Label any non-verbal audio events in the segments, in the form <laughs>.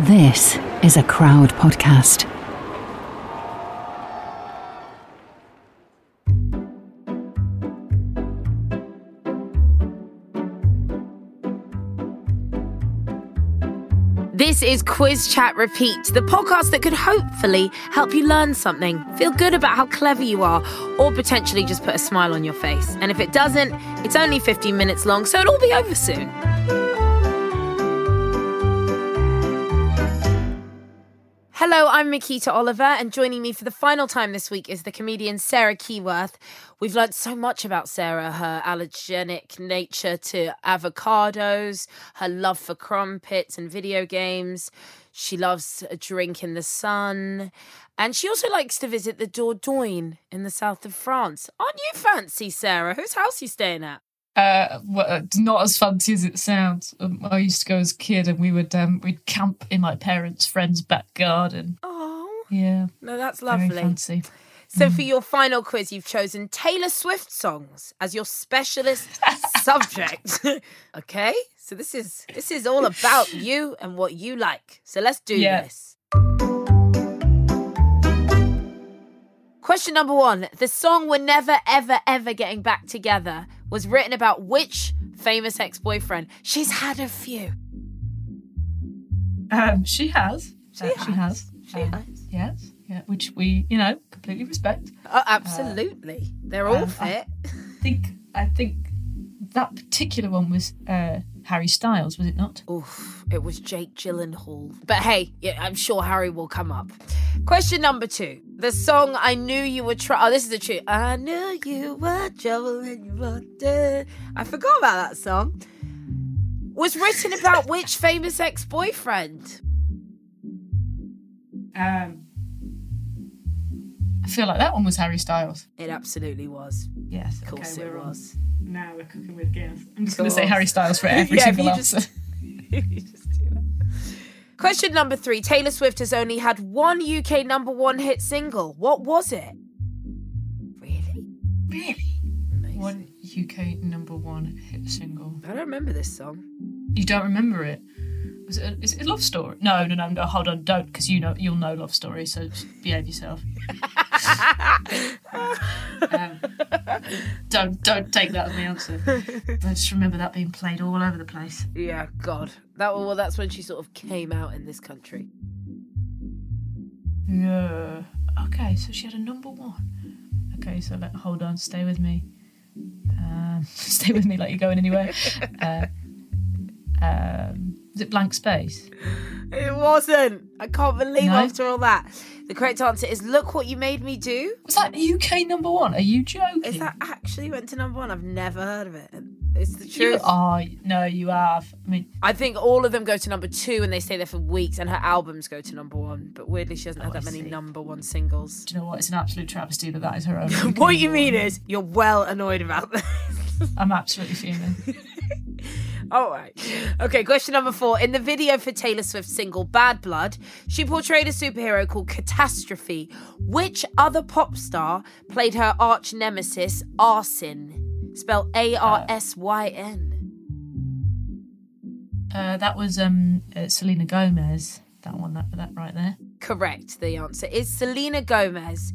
This is a crowd podcast. This is Quiz Chat Repeat, the podcast that could hopefully help you learn something, feel good about how clever you are, or potentially just put a smile on your face. And if it doesn't, it's only 15 minutes long, so it'll all be over soon. Hello, I'm Makita Oliver, and joining me for the final time this week is the comedian Sarah Keyworth. We've learned so much about Sarah her allergenic nature to avocados, her love for crumpets and video games. She loves a drink in the sun, and she also likes to visit the Dordogne in the south of France. Aren't you fancy, Sarah? Whose house are you staying at? Uh, well, it's not as fancy as it sounds. Um, I used to go as a kid, and we would um, we'd camp in my parents' friend's back garden. Oh, Yeah, no, that's very lovely. fancy. So, for your final quiz, you've chosen Taylor Swift songs as your specialist <laughs> subject. <laughs> okay, so this is this is all about you and what you like. So let's do Yeah. this. Question number one: The song "We're Never Ever Ever Getting Back Together" was written about which famous ex-boyfriend? She's had a few. Um, she has. She Uh, She has. has. She Um, has. Yes. Yeah. Which we, you know, completely respect. Oh, absolutely, they're all um, fit. I think. I think that particular one was uh, Harry Styles, was it not? Oof, it was Jake Gyllenhaal. But hey, yeah, I'm sure Harry will come up. Question number two. The song I Knew You Were Trouble. Oh, this is the truth. I knew you were trouble and you walked in. I forgot about that song. Was written about <laughs> which famous ex boyfriend? Um, I feel like that one was Harry Styles. It absolutely was. Yes. Of course okay, it we're on. Now we're cooking with gas. I'm just going to say. Harry Styles for every <laughs> Yeah, single you answer. just- <laughs> just. Question number three. Taylor Swift has only had one UK number one hit single. What was it? Really? Really? Amazing. One UK number one hit single. I don't remember this song. You don't remember it? Was it a, is it a love story? No, no, no, no. Hold on, don't, because you know you'll know love story. So behave yourself. <laughs> um, don't don't take that as my answer. I just remember that being played all over the place. Yeah, God. That well, that's when she sort of came out in this country. Yeah. Okay, so she had a number one. Okay, so let hold on, stay with me. Um, <laughs> stay with me, like you're going anywhere. <laughs> Uh, um, is it blank space? It wasn't. I can't believe No? after all that. The correct answer is "Look What You Made Me Do." Was that UK number one? Are you joking? Is that actually went to number one? I've never heard of it. It's the You truth. are no, you have. I mean, I think all of them go to number two and they stay there for weeks, and her albums go to number one. But weirdly, she hasn't had Oh, I that many see. number one singles. do you know what? It's an absolute travesty that that is her own. <laughs> what you mean one. is you're well annoyed about this. I'm absolutely fuming. <laughs> All right. Okay, question number four. In the video for Taylor Swift's single Bad Blood, she portrayed a superhero called Catastrophe. Which other pop star played her arch nemesis, Arsyn? Spelled A R S Y N. Uh, that was um, uh, Selena Gomez. That one, that that right there. Correct. The answer is Selena Gomez.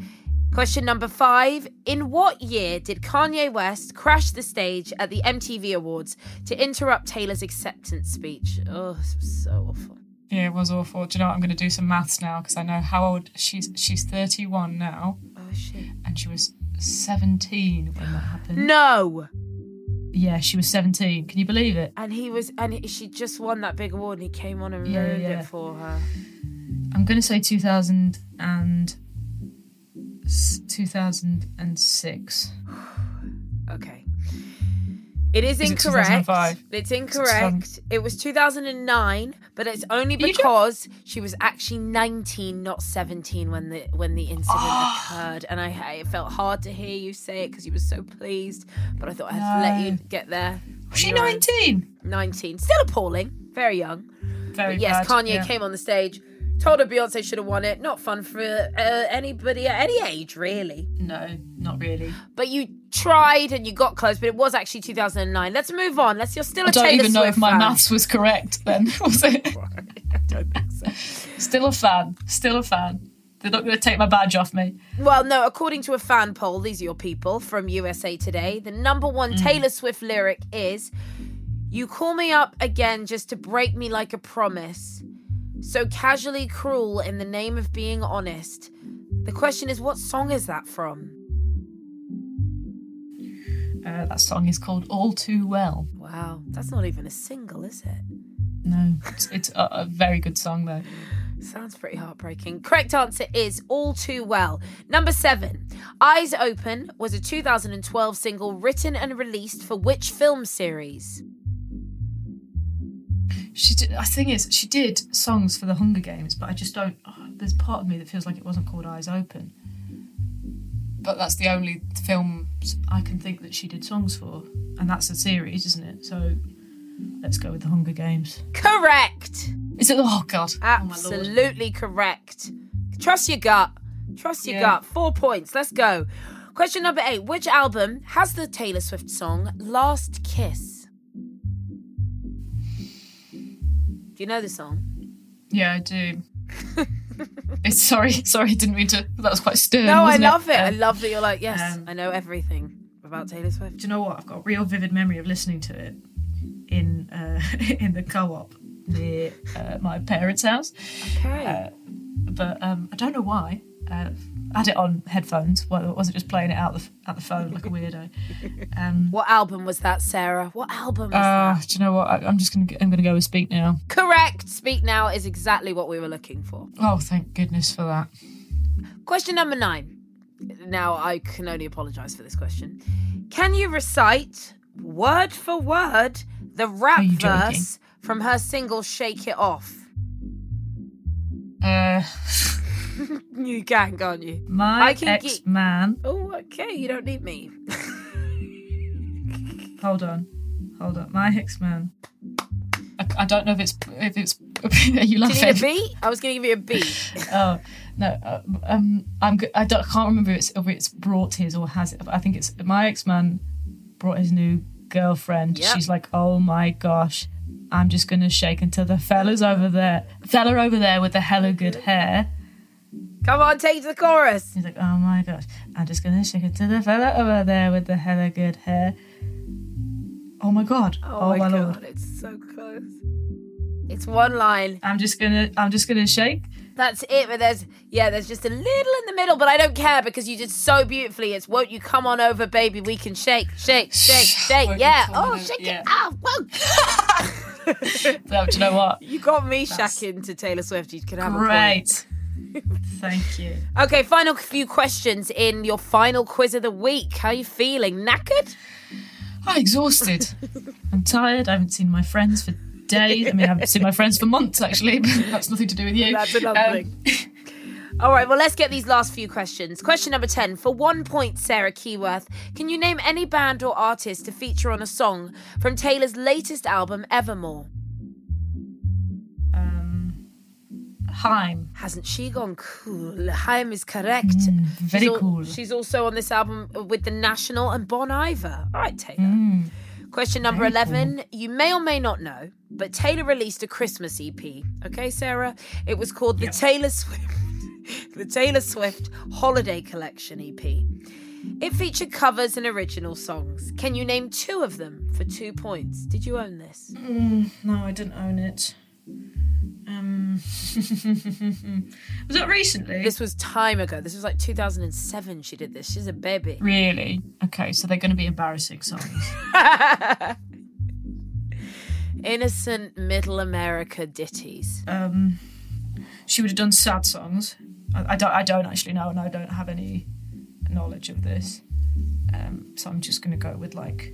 Question number five. In what year did Kanye West crash the stage at the MTV Awards to interrupt Taylor's acceptance speech? Oh, this was so awful. Yeah, it was awful. Do you know what? I'm going to do some maths now because I know how old she's. She's 31 now, Oh, shit. and she was 17 when that happened. No! Yeah, she was 17. Can you believe it? And he was, and she just won that big award, and he came on and Yeah, ruined yeah. it for her. I'm going to say 2000 and 2006. Okay. It is Is it incorrect. 2005? it's incorrect. It was 2009, but it's only because she was actually 19, not 17 when the when the incident ah. occurred. And I, I felt hard to hear you say it because you were so pleased. But I thought I had to let you get there. Was she on your own. 19? 19. Still appalling. Very young. Very But yes, bad, Kanye yeah. came on the stage, told her Beyonce should have won it. Not fun for uh, anybody at any age, really. No, not really. But you tried and you got close, but it was actually 2009. Let's move on. Let's. You're still a I don't Taylor even know Swift if my fan. maths was correct then, <laughs> was it? <laughs> I don't think so. Still a fan. Still a fan. They're not going to take my badge off me. Well, no, according to a fan poll, these are your people from USA Today, the number one Taylor Swift lyric is You call me up again just to break me like a promise. So casually cruel in the name of being honest. The question is, what song is that from? Uh, that song is called All Too Well. Wow, that's not even a single, is it? No, it's, it's a, a very good song though. Sounds pretty heartbreaking. Correct answer is All Too Well. Number seven, Eyes Open was a 2012 single written and released for which film series? She did. I think is she did songs for the Hunger Games, but I just don't. oh, there's part of me that feels like it wasn't called Eyes Open. But that's the only film I can think that she did songs for, and that's a series, isn't it? So let's go with the Hunger Games. Correct. Is it? Oh God! Oh. Absolutely correct. Trust your gut. Trust your Yeah. gut. Four points. Let's go. Question number eight. Which album has the Taylor Swift song Last Kiss? Do you know the song? Yeah, I do. <laughs> it's sorry, sorry, didn't mean to. That was quite stern. No, I love it. I Um, love that you're like, yes, um, I know everything about Taylor Swift. Do you know what? I've got a real vivid memory of listening to it in uh, <laughs> in the co-op near uh, my parents' house. Okay. Uh, but um, I don't know why. Uh, had it on headphones. Well, I wasn't just playing it out the out the phone like a weirdo. <laughs> Um, what album was that, Sarah? What album was uh, that? do you know what? I, I'm just gonna I'm gonna go with Speak Now. Correct. Speak Now is exactly what we were looking for. Oh, thank goodness for that. Question number nine. Now, I can only apologise for this question. Can you recite word for word the rap Are you joking? verse from her single Shake It Off? Uh, <laughs> <laughs> You can, can't you? my I can ex get- man. Oh, okay. You don't need me. <laughs> Hold on, hold on. My ex man. I, I don't know if it's if it's. <laughs> Are Do you you laughing? need a beat? I was going to give you a beat. Oh no, uh, um, I'm. I don't. I can't remember if it's if it's brought his or has it. But I think it's my ex man brought his new girlfriend. Yep. She's like, oh my gosh, I'm just gonna shake until the fella's over there, fella over there with the hella good hair. Come on, take it to the chorus. He's like, oh my gosh, I'm just gonna shake it to the fella over there with the hella good hair. Oh my god, oh, oh, my, my, god, lord, it's so close. It's one line. I'm just gonna, I'm just gonna shake. That's it. But there's yeah, there's just a little in the middle, but I don't care because you did so beautifully. It's won't you come on over, baby? We can shake, shake, shake, shake. Won't yeah. Oh, over- shake yeah. it off. Whoa. <laughs> No, do you know what? <laughs> You got me shacking to Taylor Swift. You can have a point. Thank you. Okay, final few questions in your final quiz of the week. How are you feeling? Knackered? I'm exhausted. I'm tired. I haven't seen my friends for days. I mean, I haven't seen my friends for months, actually, but that's nothing to do with you. That's another Um, thing. All right, well, let's get these last few questions. Question number 10. For one point, Sarah Keyworth, can you name any band or artist to feature on a song from Taylor's latest album, Evermore? Haim. Hasn't she gone cool? Haim is correct. Mm, very she's al- cool. she's also on this album with The National and Bon Iver. All right, Taylor. Mm, Question number Very 11. You may or may not know, but Taylor released a Christmas EP. Okay, Sarah? It was called the Yep. Taylor Swift <laughs> the Taylor Swift Holiday Collection EP. It featured covers and original songs. Can you name two of them for 2 points? Did you own this? mm, no, I didn't own it. Um, <laughs> was that recently? This was time ago. This was like 2007 she did this. She's a baby. Really? Okay, so they're going to be embarrassing songs. <laughs> Innocent middle America ditties. Um, she would have done sad songs. I, I don't. I don't actually know, and I don't have any knowledge of this. Um, so I'm just going to go with like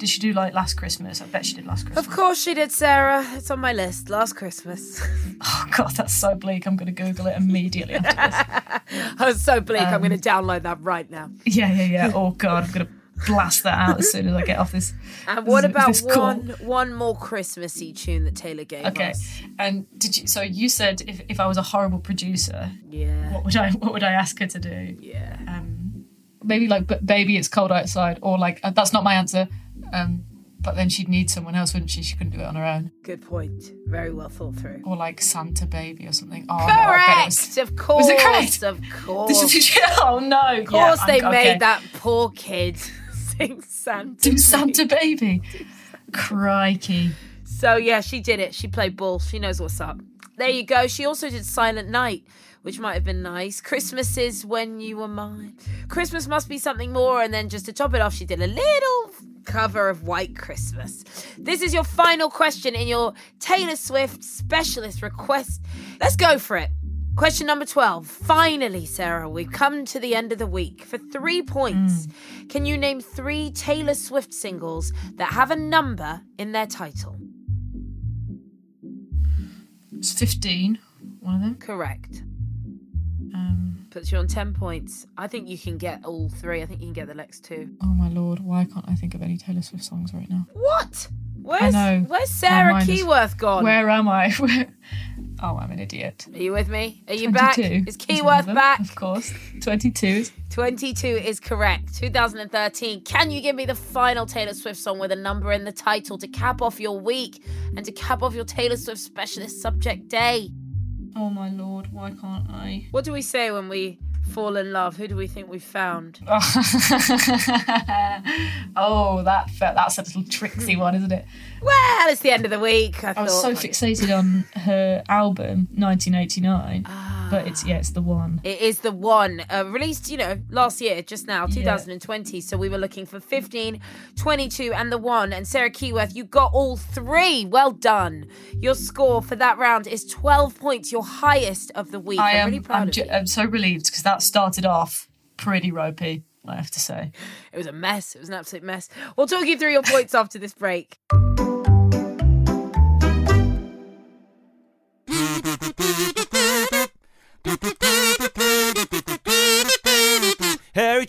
Did she do like last Christmas? I bet she did last Christmas. Of course she did, Sarah. It's on my list. Last Christmas. <laughs> Oh god, that's so bleak. I'm going to Google it immediately after this. <laughs> I was so bleak. I'm Um, going to download that right now. Yeah, yeah, yeah. <laughs> Oh god, I'm going to blast that out as soon as I get off this. And what this- about this call. one one more Christmassy tune that Taylor gave Okay, us? and did you? So you said if, if I was a horrible producer, Yeah. what would I what would I ask her to do? Yeah. Um, maybe like, "B- baby, it's cold outside, or like uh, that's not my answer. Um, but then she'd need someone else, wouldn't she? She couldn't do it on her own. Good point. Very well thought through. Or like Santa Baby or something. Oh, no, I it was- Correct. Of <laughs> course. it correct? Of course. This <laughs> is oh no! of course they made that. that poor kid <laughs> sing Santa. Do Santa Baby. Crikey. So yeah, she did it. She played ball. She knows what's up. There you go. She also did Silent Night, which might have been nice. Christmas is when you were mine. Christmas must be something more. And then just to top it off, she did a little cover of White Christmas. This is your final question in your Taylor Swift specialist request. Let's go for it. Question number 12. Finally, Sarah, we've come to the end of the week. For three points, can you name three Taylor Swift singles that have a number in their title? It's 15, one of them. Correct. Um, Puts you on 10 points. I think you can get all three. I think you can get the next two. oh my lord, why can't I think of any Taylor Swift songs right now? What? Where's, where's Sarah mind is- Keyworth gone? Where am I? <laughs> Where... Oh, I'm an idiot. Are you with me? Are you back? 22 Is is Keyworth them, back? Of course. 22. 22 is correct. 2013. Can you give me the final Taylor Swift song with a number in the title to cap off your week and to cap off your Taylor Swift specialist subject day? Oh my lord, why can't I? What do we say when we fall in love? Who do we think we've found? <laughs> oh, that that's a little tricksy one, isn't it? Well, it's the end of the week. I, I was so fixated on her album 1989, Ah. But it's yeah, it's the one. It is the one uh, released, you know, last year, just now, 2020. So we were looking for 15, 22, and the one. And Sarah Keyworth, you got all three. Well done. Your score for that round is 12 points, your highest of the week. I I'm am. really proud I'm, of ju-. I'm so relieved because that started off pretty ropey. I have to say. It was a mess. It was an absolute mess. We'll talk you through your points after this break.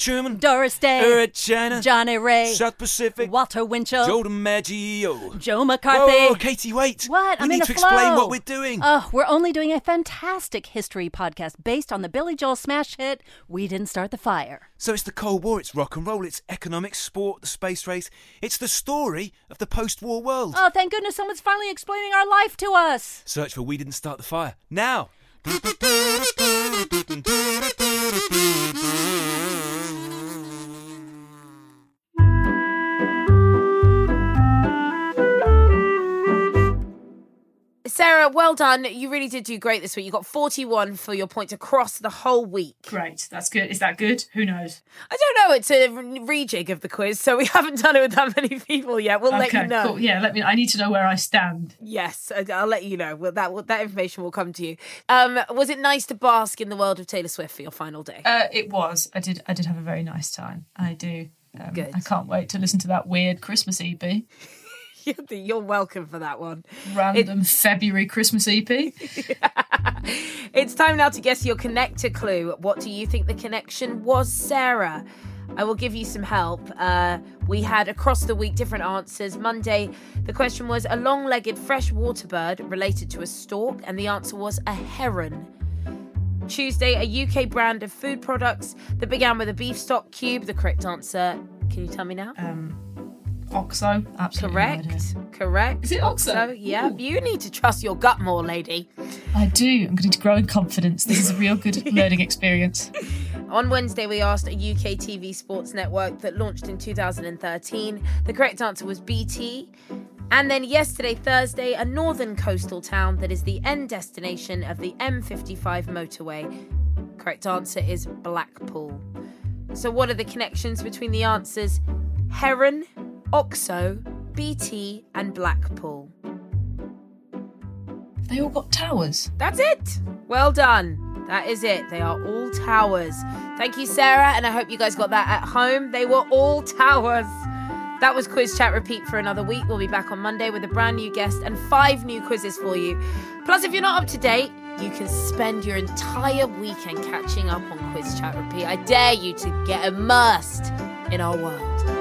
Truman, Doris Day, Red China, Johnnie Ray, South Pacific, Walter Winchell, Joe DiMaggio. Joe McCarthy. Whoa, Katie, wait. What? We I'm need in a to explain what we're doing. Oh, we're only doing a fantastic history podcast based on the Billy Joel smash hit "We Didn't Start the Fire." so it's the Cold War, it's rock and roll, it's economics, sport, the space race. It's the story of the post-war world. Oh, thank goodness someone's finally explaining our life to us. Search for We Didn't Start the Fire now. <laughs> Sarah, well done. You really did do great this week. You got 41 for your points across the whole week. Great, that's good. Is that good? Who knows? I don't know. It's a rejig of the quiz, so we <laughs> haven't done it with that many people yet. We'll let you know. cool. Yeah, let me. I need to know where I stand. Yes, I'll let you know. Well, that that information will come to you. Um, was it nice to bask in the world of Taylor Swift for your final day? Uh, it was. I did. I did have a very nice time. I do. Um, Good. I can't wait to listen to that weird Christmas EP, <laughs> You're- welcome for that one. random February Christmas EP. <laughs> It's time now to guess your connector clue. What do you think the connection was, Sarah? I will give you some help. Uh, we had across the week different answers. Monday, the question was a long legged freshwater bird related to a stork, and the answer was a heron. Tuesday, a UK brand of food products that began with a beef stock cube. The correct answer, can you tell me now? Oxo, absolutely. no. Correct. Correct. Is it Oxo? Yeah. Ooh. You need to trust your gut more, lady. I do. I'm going to grow in confidence. This is a real good <laughs> learning experience. On Wednesday, we asked a UK TV sports network that launched in 2013. The correct answer was BT. And then yesterday, Thursday, a northern coastal town that is the end destination of the M55 motorway. Correct answer is Blackpool. So, what are the connections between the answers Heron, Oxo, BT, and Blackpool? They all got towers. That's it. Well done. That is it. They are all towers. Thank you, Sarah, and I hope you guys got that at home. They were all <laughs> towers. That was Quiz Chat Repeat for another week. We'll be back on Monday with a brand new guest and five new quizzes for you. Plus, if you're not up to date, you can spend your entire weekend catching up on Quiz Chat Repeat. I dare you to get immersed in our world.